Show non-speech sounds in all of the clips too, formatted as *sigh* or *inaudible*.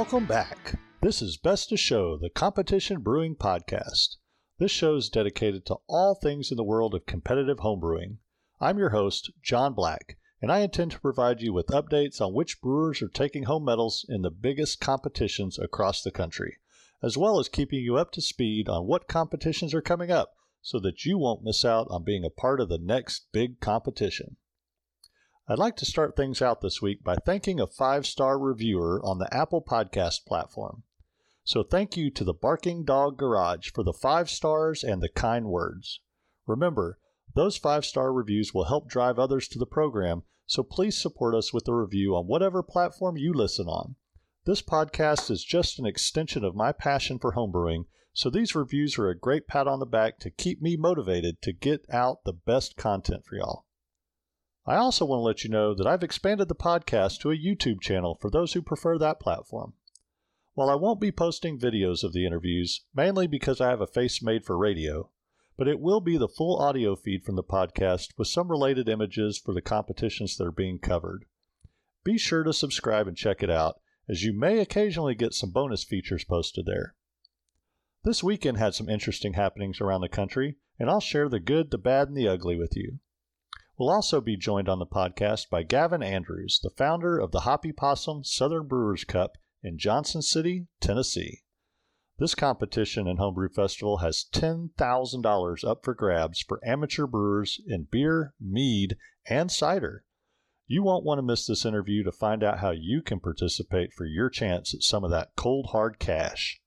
Welcome back. This is Best of Show, the competition brewing podcast. This show is dedicated to all things in the world of competitive homebrewing. I'm your host, John Black, and I intend to provide you with updates on which brewers are taking home medals in the biggest competitions across the country, as well as keeping you up to speed on what competitions are coming up so that you won't miss out on being a part of the next big competition. I'd like to start things out this week by thanking a five star reviewer on the Apple Podcast platform. So thank you to the Barking Dog Garage for the five stars and the kind words. Remember, those five star reviews will help drive others to the program, so please support us with a review on whatever platform you listen on. This podcast is just an extension of my passion for homebrewing, so these reviews are a great pat on the back to keep me motivated to get out the best content for y'all. I also want to let you know that I've expanded the podcast to a YouTube channel for those who prefer that platform. While I won't be posting videos of the interviews, mainly because I have a face made for radio, but it will be the full audio feed from the podcast with some related images for the competitions that are being covered. Be sure to subscribe and check it out, as you may occasionally get some bonus features posted there. This weekend had some interesting happenings around the country, and I'll share the good, the bad, and the ugly with you. We'll also be joined on the podcast by Gavin Andrews, the founder of the Hoppy Possum Southern Brewers Cup in Johnson City, Tennessee. This competition and homebrew festival has $10,000 up for grabs for amateur brewers in beer, mead, and cider. You won't want to miss this interview to find out how you can participate for your chance at some of that cold hard cash.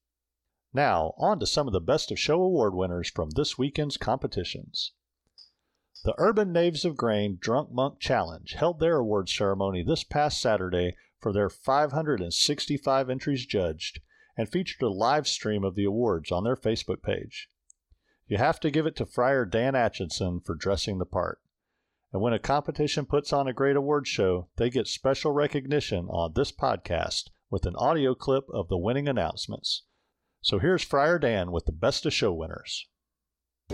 Now, on to some of the Best of Show award winners from this weekend's competitions. The Urban Knaves of Grain Drunk Monk Challenge held their awards ceremony this past Saturday for their 565 entries judged and featured a live stream of the awards on their Facebook page. You have to give it to Friar Dan Atchison for dressing the part. And when a competition puts on a great award show, they get special recognition on this podcast with an audio clip of the winning announcements. So here's Friar Dan with the best of show winners.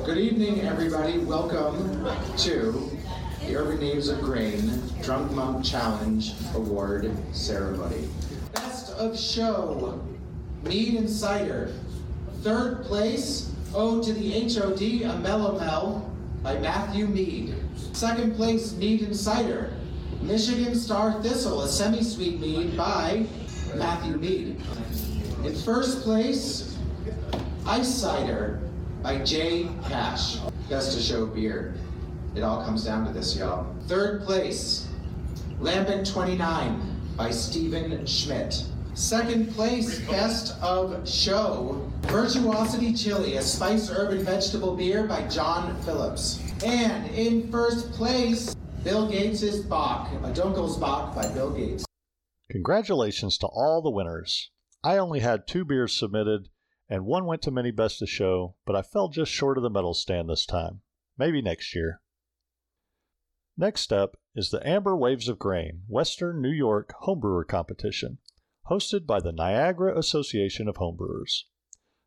Good evening, everybody. Welcome to the Urban Knaves of Grain Drunk Monk Challenge Award Ceremony. Best of Show, Mead and Cider. Third place, Ode to the HOD, A Mellow by Matthew Mead. Second place, Mead and Cider. Michigan Star Thistle, a semi-sweet mead by Matthew Mead. In first place, Ice Cider, by Jay Cash. Best of show beer. It all comes down to this, y'all. Third place, Lambent 29 by Stephen Schmidt. Second place, Best of Show, Virtuosity Chili, a spice herb and vegetable beer by John Phillips. And in first place, Bill Gates' Bock, a Dunkles Bock by Bill Gates. Congratulations to all the winners. I only had two beers submitted, and one went to Mini Best of Show, but I fell just short of the medal stand this time. Maybe next year. Next up is the Amber Waves of Grain Western New York Homebrewer Competition, hosted by the Niagara Association of Homebrewers.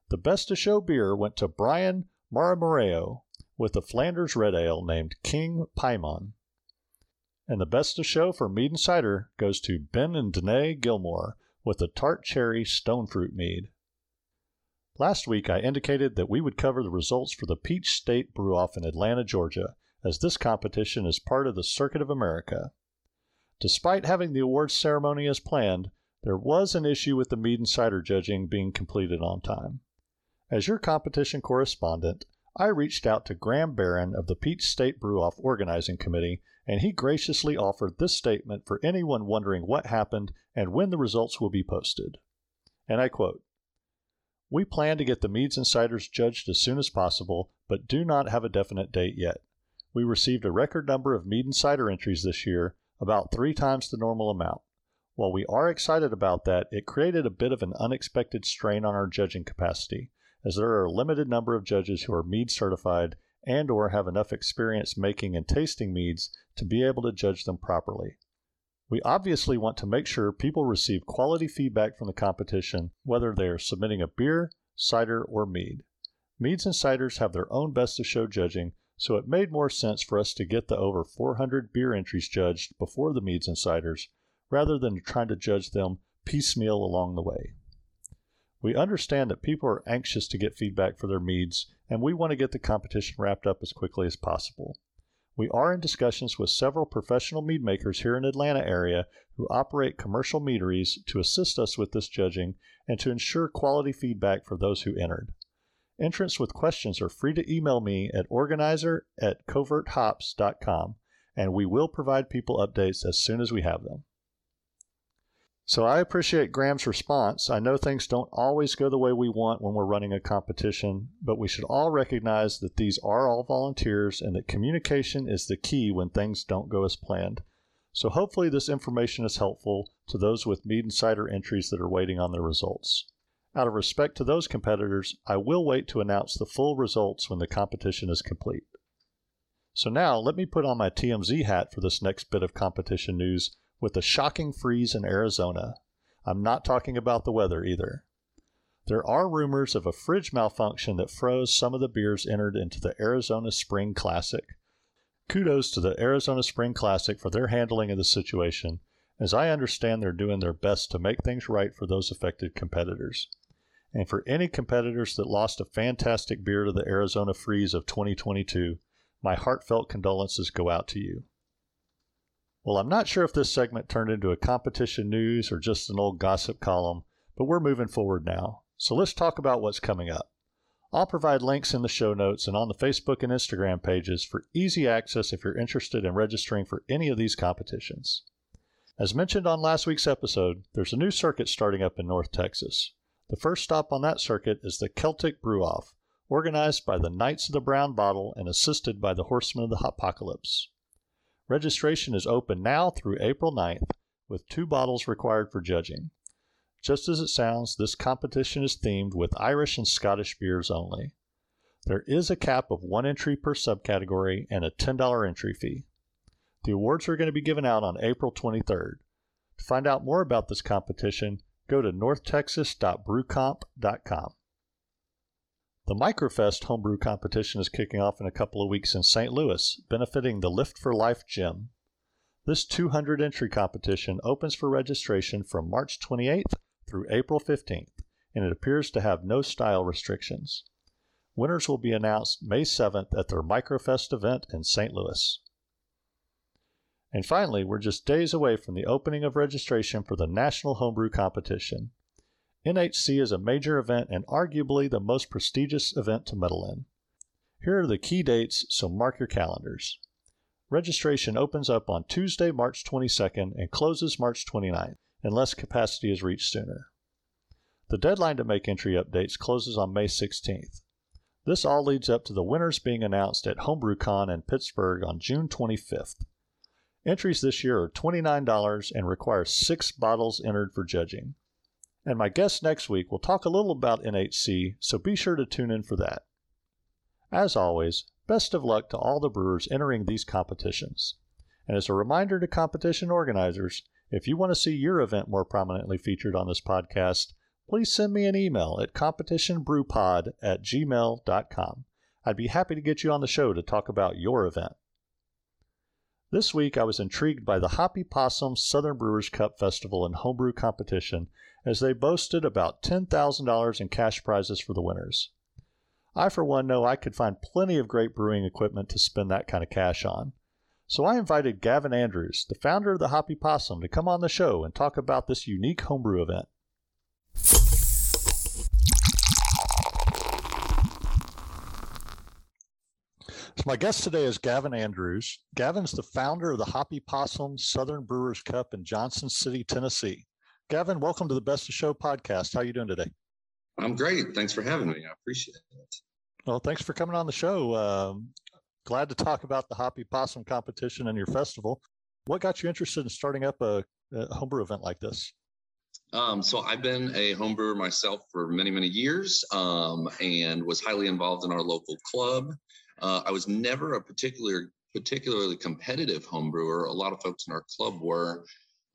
The Best of Show beer went to Brian Maramareo with a Flanders Red Ale named King Paimon. And the Best of Show for mead and cider goes to Ben and Danae Gilmore with the Tart Cherry Stone Fruit Mead. Last week, I indicated that we would cover the results for the Peach State Brew Off in Atlanta, Georgia, as this competition is part of the Circuit of America. Despite having the awards ceremony as planned, there was an issue with the mead and cider judging being completed on time. As your competition correspondent, I reached out to Graham Barron of the Peach State Brew Off Organizing Committee, and he graciously offered this statement for anyone wondering what happened and when the results will be posted. And I quote we plan to get the meads and ciders judged as soon as possible, but do not have a definite date yet. We received a record number of mead and cider entries this year, about three times the normal amount. While we are excited about that, it created a bit of an unexpected strain on our judging capacity, as there are a limited number of judges who are mead certified and or have enough experience making and tasting meads to be able to judge them properly. We obviously want to make sure people receive quality feedback from the competition, whether they are submitting a beer, cider, or mead. Meads and ciders have their own best of show judging, so it made more sense for us to get the over 400 beer entries judged before the meads and ciders, rather than trying to judge them piecemeal along the way. We understand that people are anxious to get feedback for their meads, and we want to get the competition wrapped up as quickly as possible. We are in discussions with several professional mead makers here in the Atlanta area who operate commercial meaderies to assist us with this judging and to ensure quality feedback for those who entered. Entrants with questions are free to email me at organizer at coverthops.com, and we will provide people updates as soon as we have them. So I appreciate Graham's response. I know things don't always go the way we want when we're running a competition, but we should all recognize that these are all volunteers and that communication is the key when things don't go as planned. So hopefully this information is helpful to those with mead and cider entries that are waiting on their results. Out of respect to those competitors, I will wait to announce the full results when the competition is complete. So now let me put on my TMZ hat for this next bit of competition news with a shocking freeze in Arizona. I'm not talking about the weather either. There are rumors of a fridge malfunction that froze some of the beers entered into the Arizona Spring Classic. Kudos to the Arizona Spring Classic for their handling of the situation, as I understand they're doing their best to make things right for those affected competitors. And for any competitors that lost a fantastic beer to the Arizona freeze of 2022, my heartfelt condolences go out to you. Well, I'm not sure if this segment turned into a competition news or just an old gossip column, but we're moving forward now. So let's talk about what's coming up. I'll provide links in the show notes and on the Facebook and Instagram pages for easy access if you're interested in registering for any of these competitions. As mentioned on last week's episode, there's a new circuit starting up in North Texas. The first stop on that circuit is the Celtic Brew Off, organized by the Knights of the Brown Bottle and assisted by the Horsemen of the Apocalypse. Registration is open now through April 9th, with two bottles required for judging. Just as it sounds, this competition is themed with Irish and Scottish beers only. There is a cap of one entry per subcategory and a $10 entry fee. The awards are going to be given out on April 23rd. To find out more about this competition, go to northtexas.brewcomp.com. The Microfest homebrew competition is kicking off in a couple of weeks in St. Louis, benefiting the Lift for Life Gym. This 200 entry competition opens for registration from March 28th through April 15th, and it appears to have no style restrictions. Winners will be announced May 7th at their Microfest event in St. Louis. And finally, we're just days away from the opening of registration for the National Homebrew Competition. NHC is a major event and arguably the most prestigious event to medal in. Here are the key dates, so mark your calendars. Registration opens up on Tuesday, March 22nd and closes March 29th, unless capacity is reached sooner. The deadline to make entry updates closes on May 16th. This all leads up to the winners being announced at HomebrewCon in Pittsburgh on June 25th. Entries this year are $29 and require six bottles entered for judging. And my guest next week will talk a little about NHC, so be sure to tune in for that. As always, best of luck to all the brewers entering these competitions. And as a reminder to competition organizers, if you want to see your event more prominently featured on this podcast, please send me an email at competitionbrewpod at gmail.com. I'd be happy to get you on the show to talk about your event. This week, I was intrigued by the Hoppy Possum Southern Brewers Cup Festival and Homebrew Competition as they boasted about $10,000 in cash prizes for the winners. I, for one, know I could find plenty of great brewing equipment to spend that kind of cash on. So I invited Gavin Andrews, the founder of the Hoppy Possum, to come on the show and talk about this unique homebrew event. My guest today is Gavin Andrews. Gavin's the founder of the Hoppy Possum Southern Brewers Cup in Johnson City, Tennessee. Gavin, welcome to the Best of Show podcast. How are you doing today? I'm great. Thanks for having me. I appreciate it. Well, thanks for coming on the show. Um, glad to talk about the Hoppy Possum competition and your festival. What got you interested in starting up a, a homebrew event like this? Um, so I've been a homebrewer myself for many, many years um, and was highly involved in our local club. Uh, I was never a particular particularly competitive homebrewer. A lot of folks in our club were,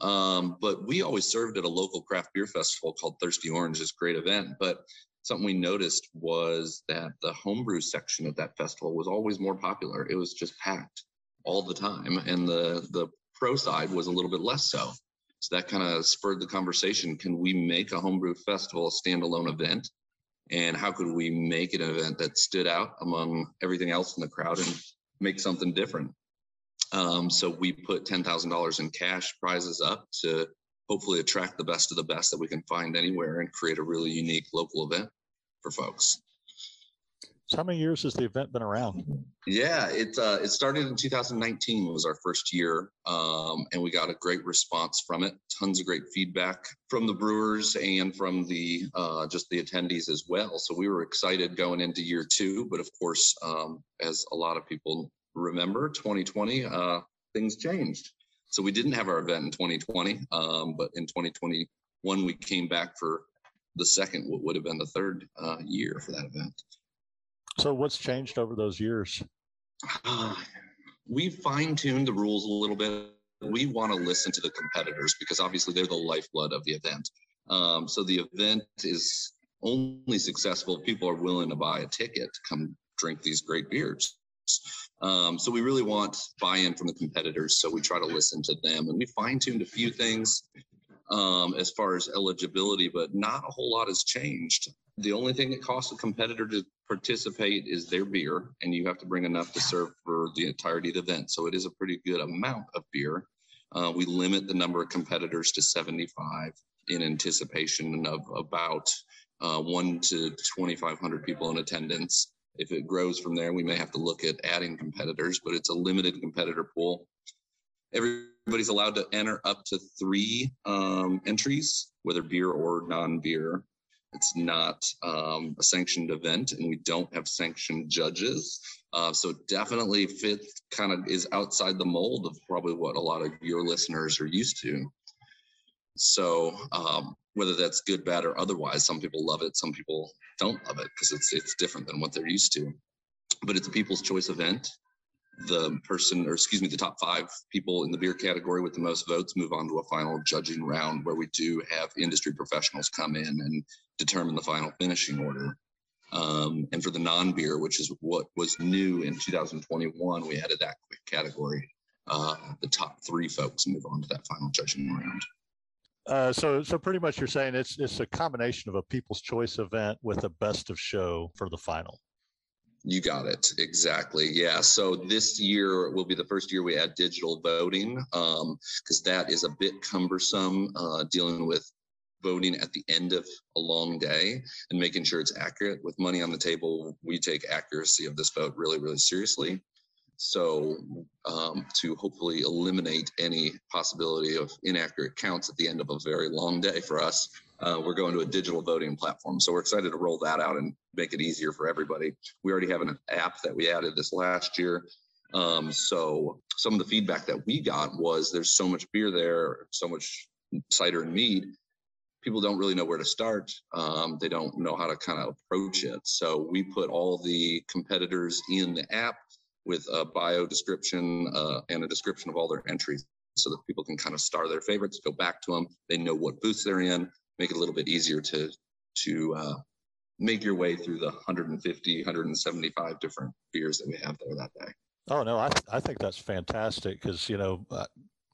um, but we always served at a local craft beer festival called Thirsty Orange, this great event. But something we noticed was that the homebrew section of that festival was always more popular. It was just packed all the time, and the the pro side was a little bit less so. So that kind of spurred the conversation. Can we make a homebrew festival a standalone event? And how could we make an event that stood out among everything else in the crowd and make something different? Um, so we put $10,000 in cash prizes up to hopefully attract the best of the best that we can find anywhere and create a really unique local event for folks. So how many years has the event been around? Yeah, it uh, it started in 2019 was our first year, um, and we got a great response from it. Tons of great feedback from the brewers and from the uh, just the attendees as well. So we were excited going into year two, but of course, um, as a lot of people remember, 2020 uh, things changed. So we didn't have our event in 2020, um, but in 2021 we came back for the second, what would have been the third uh, year for that event. So, what's changed over those years? we fine tuned the rules a little bit. We want to listen to the competitors because obviously they're the lifeblood of the event. Um, so the event is only successful if people are willing to buy a ticket to come drink these great beers. Um, so we really want buy-in from the competitors. So we try to listen to them, and we fine-tuned a few things um, as far as eligibility, but not a whole lot has changed. The only thing that costs a competitor to participate is their beer, and you have to bring enough to serve for the entirety of the event. So it is a pretty good amount of beer. Uh, we limit the number of competitors to 75 in anticipation of about uh, one to 2,500 people in attendance. If it grows from there, we may have to look at adding competitors, but it's a limited competitor pool. Everybody's allowed to enter up to three um, entries, whether beer or non beer. It's not um, a sanctioned event, and we don't have sanctioned judges. Uh, so definitely fit kind of is outside the mold of probably what a lot of your listeners are used to. So um, whether that's good, bad, or otherwise, some people love it, some people don't love it because it's it's different than what they're used to. But it's a people's choice event the person, or excuse me, the top five people in the beer category with the most votes move on to a final judging round where we do have industry professionals come in and determine the final finishing order. Um, and for the non beer, which is what was new in 2021, we added that category. Uh, the top three folks move on to that final judging round. Uh, so, so pretty much you're saying it's it's a combination of a People's Choice event with a best of show for the final. You got it exactly. Yeah. So this year will be the first year we add digital voting because um, that is a bit cumbersome uh, dealing with voting at the end of a long day and making sure it's accurate. With money on the table, we take accuracy of this vote really, really seriously. So um, to hopefully eliminate any possibility of inaccurate counts at the end of a very long day for us, uh, we're going to a digital voting platform. So we're excited to roll that out and make it easier for everybody. We already have an app that we added this last year. Um, so some of the feedback that we got was there's so much beer there, so much cider and mead. People don't really know where to start. Um, they don't know how to kind of approach it. So we put all the competitors in the app with a bio description uh, and a description of all their entries so that people can kind of star their favorites, go back to them. They know what booths they're in, make it a little bit easier to to uh, make your way through the 150, 175 different beers that we have there that day. Oh no, I I think that's fantastic because you know, uh,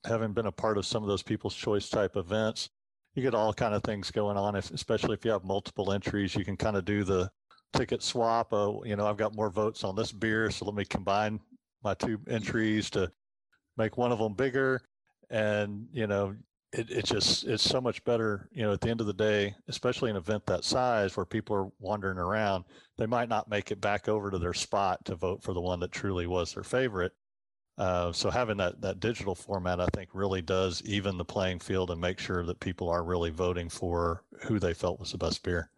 having been a part of some of those people's choice type events, you get all kind of things going on. Especially if you have multiple entries, you can kind of do the ticket swap. Uh, you know, I've got more votes on this beer, so let me combine my two entries to make one of them bigger. And you know, it, it just it's so much better you know at the end of the day especially an event that size where people are wandering around they might not make it back over to their spot to vote for the one that truly was their favorite uh, so having that that digital format i think really does even the playing field and make sure that people are really voting for who they felt was the best beer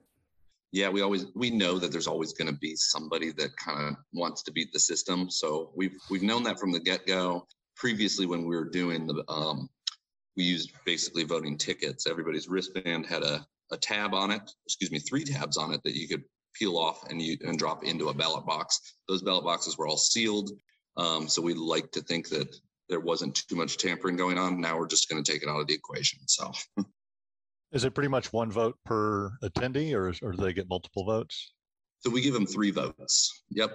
yeah we always we know that there's always going to be somebody that kind of wants to beat the system so we've we've known that from the get-go previously when we were doing the um, we used basically voting tickets. Everybody's wristband had a, a tab on it, excuse me, three tabs on it that you could peel off and you and drop into a ballot box. Those ballot boxes were all sealed. Um, so we like to think that there wasn't too much tampering going on. Now we're just going to take it out of the equation. So is it pretty much one vote per attendee or, or do they get multiple votes? So we give them three votes. Yep.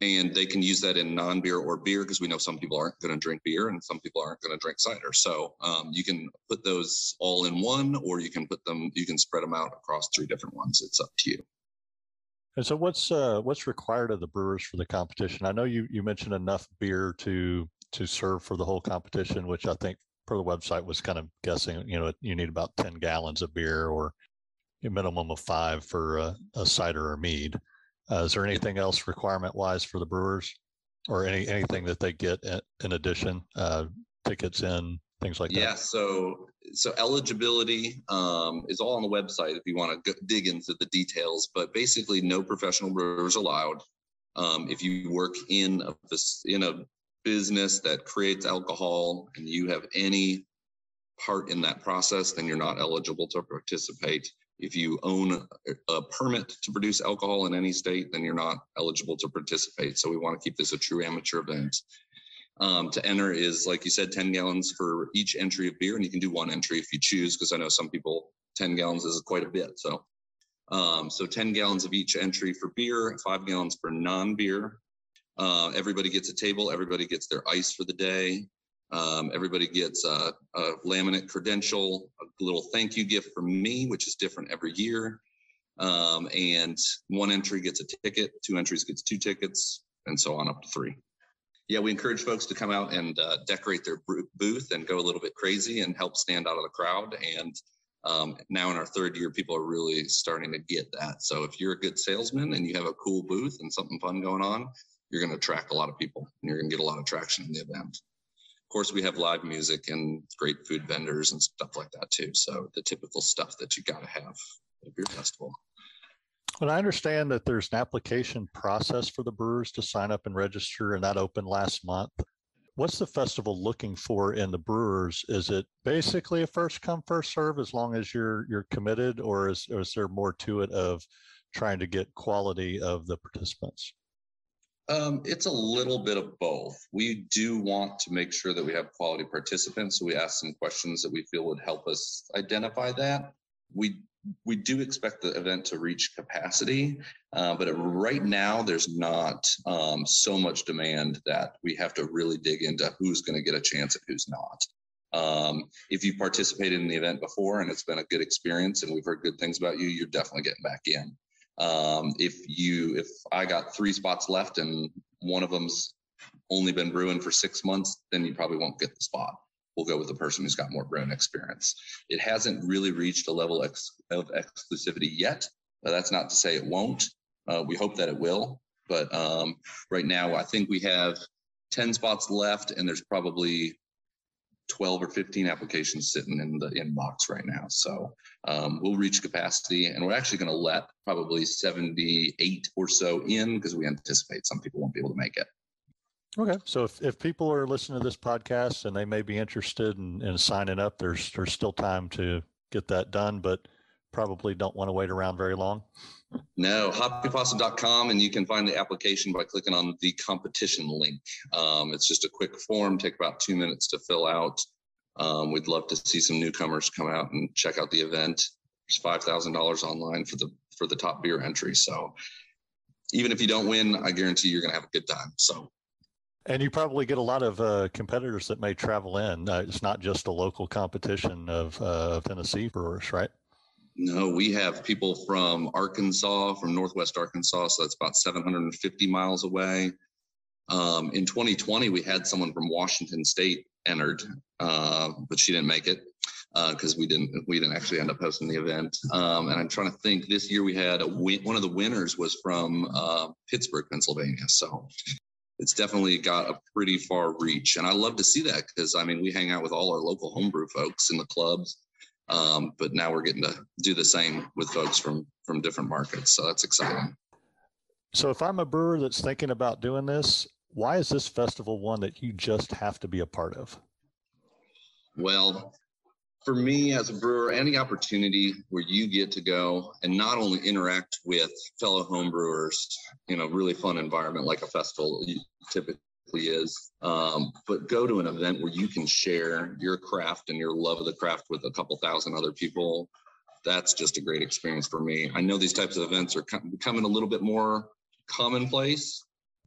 and they can use that in non-beer or beer because we know some people aren't going to drink beer and some people aren't going to drink cider so um, you can put those all in one or you can put them you can spread them out across three different ones it's up to you and so what's uh, what's required of the brewers for the competition? I know you you mentioned enough beer to to serve for the whole competition which i think per the website was kind of guessing you know you need about 10 gallons of beer or a minimum of five for a, a cider or mead. Uh, is there anything else requirement wise for the brewers? Or any anything that they get in addition, uh, tickets in, things like that? Yeah, so so eligibility um, is all on the website if you want to dig into the details. But basically, no professional brewers allowed. Um, if you work in a in a business that creates alcohol and you have any part in that process, then you're not eligible to participate. If you own a permit to produce alcohol in any state, then you're not eligible to participate. So we want to keep this a true amateur event. Um, to enter is, like you said, 10 gallons for each entry of beer, and you can do one entry if you choose, because I know some people 10 gallons is quite a bit. So, um, so 10 gallons of each entry for beer, five gallons for non-beer. Uh, everybody gets a table. Everybody gets their ice for the day. Um, everybody gets a, a, laminate credential, a little thank you gift from me, which is different every year. Um, and one entry gets a ticket, two entries gets two tickets, and so on up to three. Yeah, we encourage folks to come out and uh, decorate their booth and go a little bit crazy and help stand out of the crowd. And um, now in our third year, people are really starting to get that. So if you're a good salesman and you have a cool booth and something fun going on, you're going to attract a lot of people and you're going to get a lot of traction in the event. Of course, we have live music and great food vendors and stuff like that too. So the typical stuff that you got to have at your festival. Well, I understand that there's an application process for the brewers to sign up and register, and that opened last month. What's the festival looking for in the brewers? Is it basically a first come first serve as long as you're you're committed, or is, or is there more to it of trying to get quality of the participants? Um, it's a little bit of both. We do want to make sure that we have quality participants, so we ask some questions that we feel would help us identify that. We we do expect the event to reach capacity, uh, but right now there's not um, so much demand that we have to really dig into who's going to get a chance and who's not. Um, if you participated in the event before and it's been a good experience and we've heard good things about you, you're definitely getting back in. Um, if you, if I got three spots left and one of them's only been brewing for six months, then you probably won't get the spot. We'll go with the person who's got more brewing experience. It hasn't really reached a level ex- of exclusivity yet, but that's not to say it won't. Uh, we hope that it will. But um, right now, I think we have 10 spots left, and there's probably 12 or 15 applications sitting in the inbox right now. So um, we'll reach capacity and we're actually going to let probably 78 or so in because we anticipate some people won't be able to make it. Okay. So if, if people are listening to this podcast and they may be interested in, in signing up, there's, there's still time to get that done, but probably don't want to wait around very long. No, hoppypossum.com, and you can find the application by clicking on the competition link. Um, it's just a quick form, take about two minutes to fill out. Um, we'd love to see some newcomers come out and check out the event. There's five thousand dollars online for the for the top beer entry. So even if you don't win, I guarantee you're going to have a good time. So. And you probably get a lot of uh, competitors that may travel in. Uh, it's not just a local competition of uh, Tennessee brewers, right? No, we have people from Arkansas, from Northwest Arkansas, so that's about 750 miles away. Um, in 2020, we had someone from Washington State entered, uh, but she didn't make it because uh, we didn't we didn't actually end up hosting the event. Um, and I'm trying to think. This year we had win- one of the winners was from uh, Pittsburgh, Pennsylvania. So it's definitely got a pretty far reach, and I love to see that because I mean we hang out with all our local homebrew folks in the clubs um, but now we're getting to do the same with folks from from different markets. So that's exciting. So if I'm a brewer that's thinking about doing this, why is this festival one that you just have to be a part of? Well, for me as a brewer, any opportunity where you get to go and not only interact with fellow homebrewers in a really fun environment like a festival typically is. Um, but go to an event where you can share your craft and your love of the craft with a couple thousand other people. That's just a great experience for me. I know these types of events are becoming a little bit more commonplace,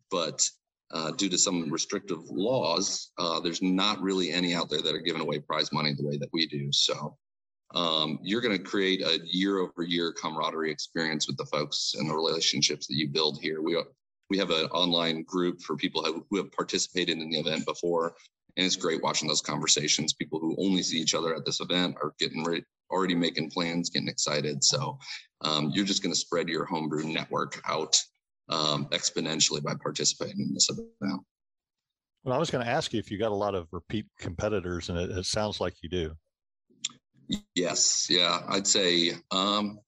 but uh, due to some restrictive laws, uh, there's not really any out there that are giving away prize money the way that we do. So um, you're going to create a year over year camaraderie experience with the folks and the relationships that you build here. We we have an online group for people who, who have participated in the event before, and it's great watching those conversations. People who only see each other at this event are getting ready, already making plans, getting excited. So um, you're just going to spread your homebrew network out um, exponentially by participating in this event. Well, I was going to ask you if you got a lot of repeat competitors, and it, it sounds like you do. Yes, yeah, I'd say um,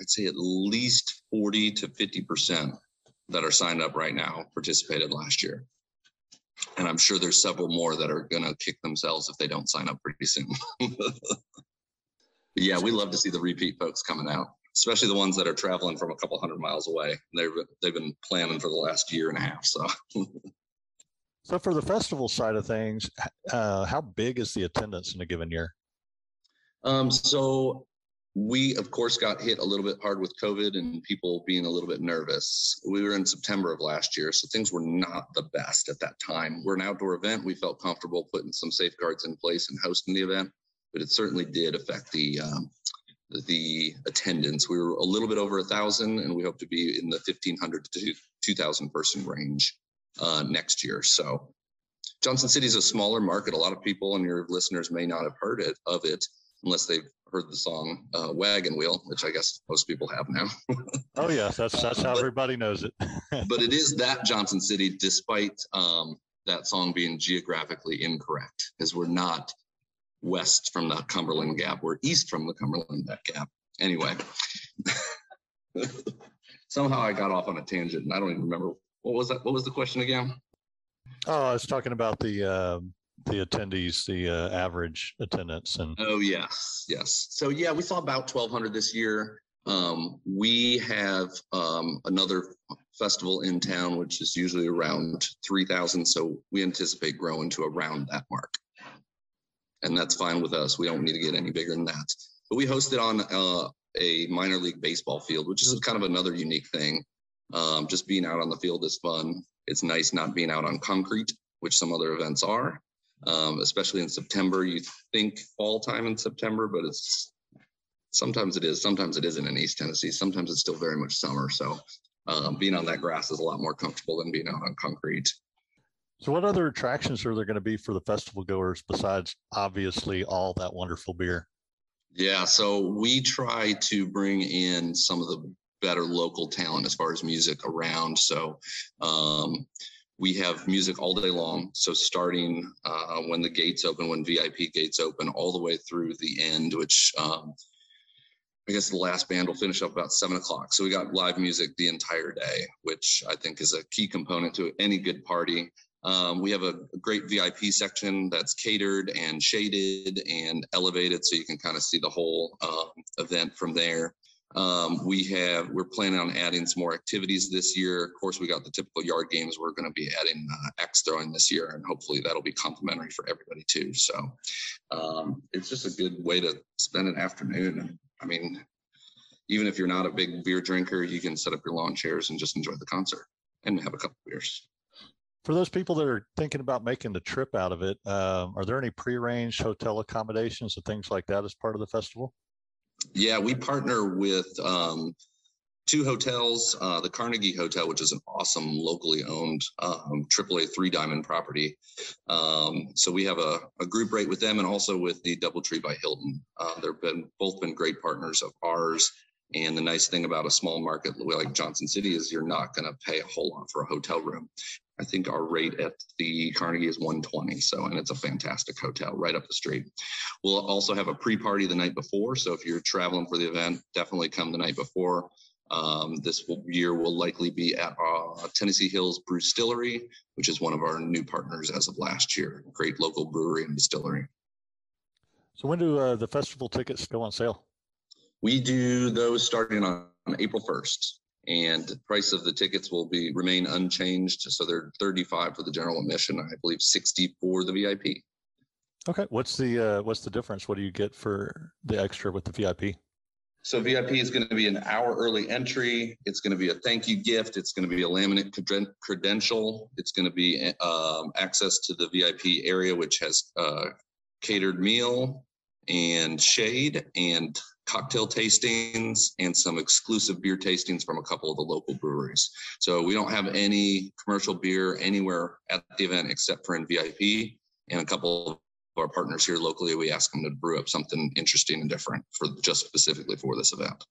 I'd say at least forty to fifty percent that are signed up right now participated last year, and I'm sure there's several more that are going to kick themselves if they don't sign up pretty soon. *laughs* yeah, we love to see the repeat folks coming out especially the ones that are traveling from a couple hundred miles away. They've they've been planning for the last year and a half. So. so for the festival side of things, uh, how big is the attendance in a given year? Um, so we of course got hit a little bit hard with COVID and people being a little bit nervous. We were in September of last year, so things were not the best at that time. We're an outdoor event. We felt comfortable putting some safeguards in place and hosting the event, but it certainly did affect the um, the attendance. We were a little bit over a thousand, and we hope to be in the 1,500 to 2,000 person range uh, next year. So, Johnson City is a smaller market. A lot of people and your listeners may not have heard it of it unless they've heard the song uh, "Wagon Wheel," which I guess most people have now. *laughs* oh yeah, that's that's how but, everybody knows it. *laughs* but it is that Johnson City, despite um, that song being geographically incorrect, because we're not west from the Cumberland Gap. We're east from the Cumberland Gap. Anyway, *laughs* somehow I got off on a tangent, and I don't even remember what was that. What was the question again? Oh, I was talking about the uh, the attendees, the uh, average attendance, and oh yes, yes. So yeah, we saw about twelve hundred this year. Um, we have um, another festival in town, which is usually around three thousand. So we anticipate growing to around that mark and that's fine with us. We don't need to get any bigger than that. But we hosted on uh, a minor league baseball field, which is kind of another unique thing. Um, just being out on the field is fun. It's nice not being out on concrete, which some other events are, um, especially in September. You think fall time in September, but it's sometimes it is, sometimes it isn't in East Tennessee. Sometimes it's still very much summer. So um, being on that grass is a lot more comfortable than being out on concrete. So, what other attractions are there going to be for the festival goers besides obviously all that wonderful beer? Yeah, so we try to bring in some of the better local talent as far as music around. So, um, we have music all day long. So, starting uh, when the gates open, when VIP gates open, all the way through the end, which um, I guess the last band will finish up about seven o'clock. So we got live music the entire day, which I think is a key component to any good party. Um, we have a, great VIP section that's catered and shaded and elevated, so you can kind of see the whole uh, event from there. Um, we have we're planning on adding some more activities this year. Of course, we got the typical yard games. We're going to be adding uh, X throwing this year, and hopefully that'll be complimentary for everybody too. So um, it's just a good way to spend an afternoon. I mean, even if you're not a big beer drinker, you can set up your lawn chairs and just enjoy the concert and have a couple beers for those people that are thinking about making the trip out of it, um, are there any prearranged hotel accommodations and things like that as part of the festival? Yeah, we partner with um, two hotels uh, the Carnegie Hotel, which is an awesome locally owned um, AAA three diamond property. Um, so we have a, a, group rate with them and also with the Doubletree by Hilton. Uh, they've been both been great partners of ours. And the nice thing about a small market like Johnson City is you're not going to pay a whole lot for a hotel room. I think our rate at the Carnegie is 120. So, and it's a fantastic hotel right up the street. We'll also have a pre-party the night before. So if you're traveling for the event, definitely come the night before. Um, this year will likely be at uh, Tennessee Hills Brewstillery, which is one of our new partners as of last year. Great local brewery and distillery. So when do uh, the festival tickets go on sale? We do those starting on April 1st and the price of the tickets will be remain unchanged. So they're 35 for the general admission, I believe 60 for the VIP. Okay, what's the uh, what's the difference? What do you get for the extra with the VIP? So VIP is going to be an hour early entry. It's going to be a thank you gift. It's going to be a laminate credential. It's going to be um, access to the VIP area, which has a catered meal and shade and cocktail tastings and some exclusive beer tastings from a couple of the local breweries. So we don't have any commercial beer anywhere at the event except for in VIP and a couple of our partners here locally, we ask them to brew up something interesting and different for just specifically for this event.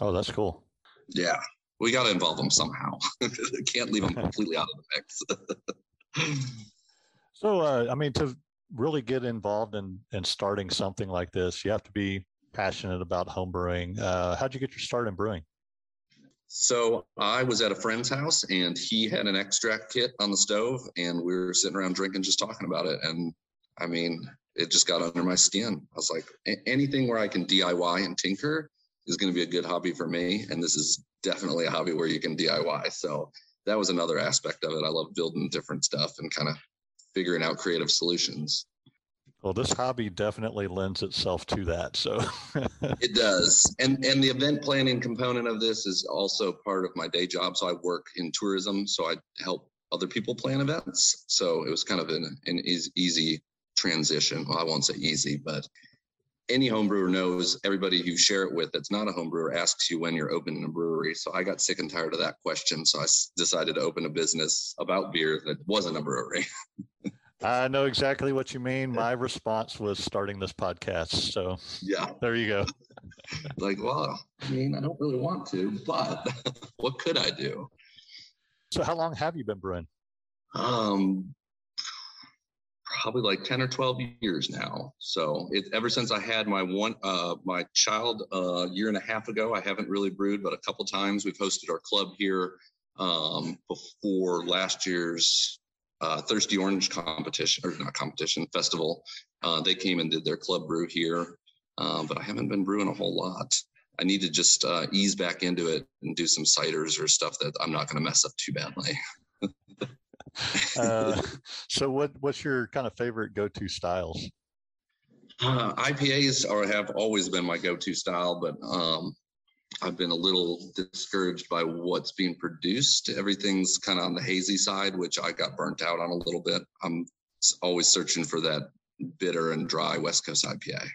Oh, that's cool. Yeah, we got to involve them somehow. *laughs* Can't leave them completely out of the mix. *laughs* so, uh, I mean, to really get involved in in starting something like this, you have to be passionate about home brewing. Uh, how'd you get your start in brewing? So I was at a friend's house and he had an extract kit on the stove and we were sitting around drinking, just talking about it. And I mean, it just got under my skin. I was like, anything where I can DIY and tinker is going to be a good hobby for me. And this is definitely a hobby where you can DIY. So that was another aspect of it. I love building different stuff and kind of figuring out creative solutions. Well, this hobby definitely lends itself to that. So *laughs* it does. And and the event planning component of this is also part of my day job. So I work in tourism. So I help other people plan events. So it was kind of an, an easy transition. Well, I won't say easy, but any home brewer knows everybody you share it with that's not a home brewer asks you when you're opening a brewery. So I got sick and tired of that question. So I decided to open a business about beer that wasn't a brewery. *laughs* I know exactly what you mean. My response was starting this podcast. So yeah, there you go. *laughs* like, well, I mean, I don't really want to, but *laughs* what could I do? So how long have you been brewing? Um, probably like 10 or 12 years now. So it, ever since I had my one, uh, my child a uh, year and a half ago, I haven't really brewed, but a couple times we've hosted our club here um, before last year's uh, Thirsty Orange competition, or not competition, festival. Uh, they came and did their club brew here, um, but I haven't been brewing a whole lot. I need to just uh, ease back into it and do some ciders or stuff that I'm not going to mess up too badly. *laughs* uh, so what what's your kind of favorite go-to styles? Uh, IPAs are have always been my go-to style, but um, I've been a little discouraged by what's being produced. Everything's kind of on the hazy side, which I got burnt out on a little bit. I'm always searching for that bitter and dry West Coast IPA.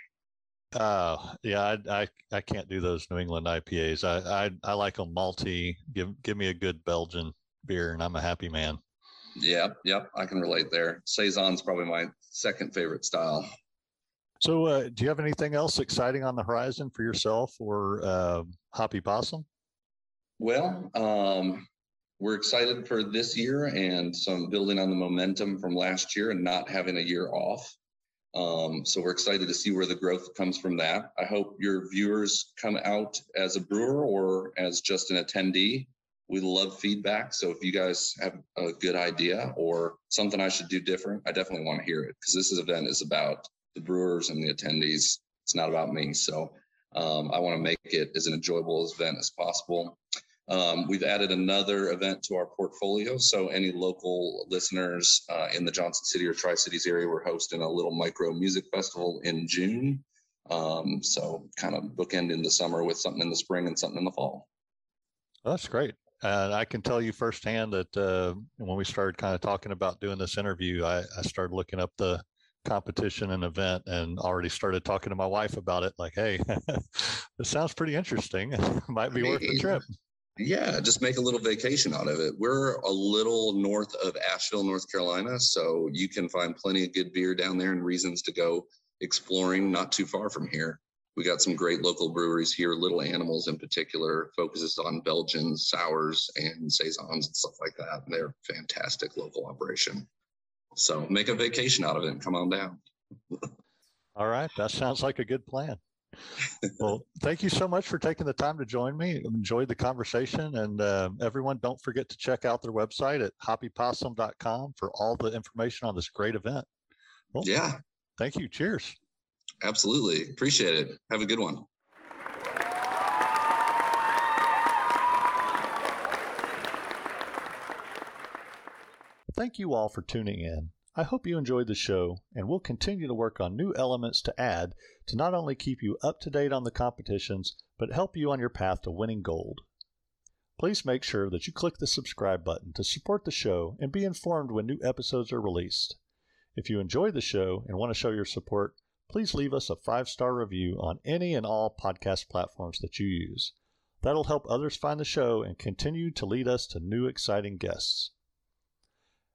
Uh, yeah, I, I, I can't do those New England IPAs. I, I I like them malty. Give give me a good Belgian beer, and I'm a happy man. Yep, yep, I can relate there. Saison's probably my second favorite style. So, uh, do you have anything else exciting on the horizon for yourself or uh, Hoppy Possum? Well, um, we're excited for this year and some building on the momentum from last year and not having a year off. Um, so we're excited to see where the growth comes from that. I hope your viewers come out as a brewer or as just an attendee we love feedback. So if you guys have a good idea or something I should do different, I definitely want to hear it because this event is about the brewers and the attendees. It's not about me. So um, I want to make it as an enjoyable event as possible. Um, we've added another event to our portfolio. So any local listeners uh, in the Johnson City or Tri Cities area, we're hosting a little micro music festival in June. Um, so kind of bookend in the summer with something in the spring and something in the fall. that's great. And I can tell you firsthand that uh, when we started kind of talking about doing this interview, I, I started looking up the competition and event and already started talking to my wife about it. Like, hey, *laughs* this sounds pretty interesting. *laughs* Might be worth the trip. Yeah, just make a little vacation out of it. We're a little north of Asheville, North Carolina, so you can find plenty of good beer down there and reasons to go exploring not too far from here. We got some great local breweries here. Little Animals in particular focuses on Belgians, sours, and saisons and stuff like that. They're fantastic local operation. So make a vacation out of it and come on down. *laughs* All right, that sounds like a good plan. well, thank you so much for taking the time to join me. Enjoyed the conversation. And uh, everyone, don't forget to check out their website at hoppypossum.com for all the information on this great event. Well, yeah. Thank you. Cheers. Absolutely. Appreciate it. Have a good one. Thank you all for tuning in. I hope you enjoyed the show, and we'll continue to work on new elements to add to not only keep you up to date on the competitions, but help you on your path to winning gold. Please make sure that you click the subscribe button to support the show and be informed when new episodes are released. If you enjoy the show and want to show your support, please leave us a five star review on any and all podcast platforms that you use. That'll help others find the show and continue to lead us to new exciting guests.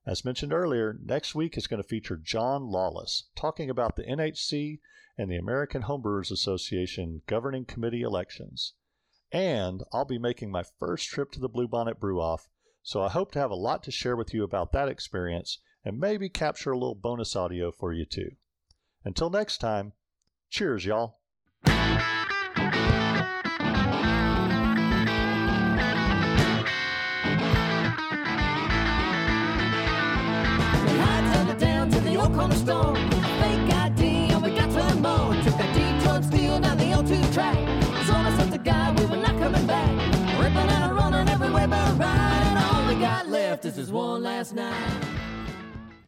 As mentioned earlier, next week is going to feature John Lawless talking about the NHC and the American Homebrewers Association governing committee elections. And I'll be making my first trip to the Bluebonnet Brew Off, so I hope to have a lot to share with you about that experience and maybe capture a little bonus audio for you too. Until next time, cheers, y'all. Cornerstone. Fake ID, and we got to more. Took that detour steel down the O2 track. Told us the guy we were not coming back. Ripping and running everywhere but right. And all we got left is this one last night.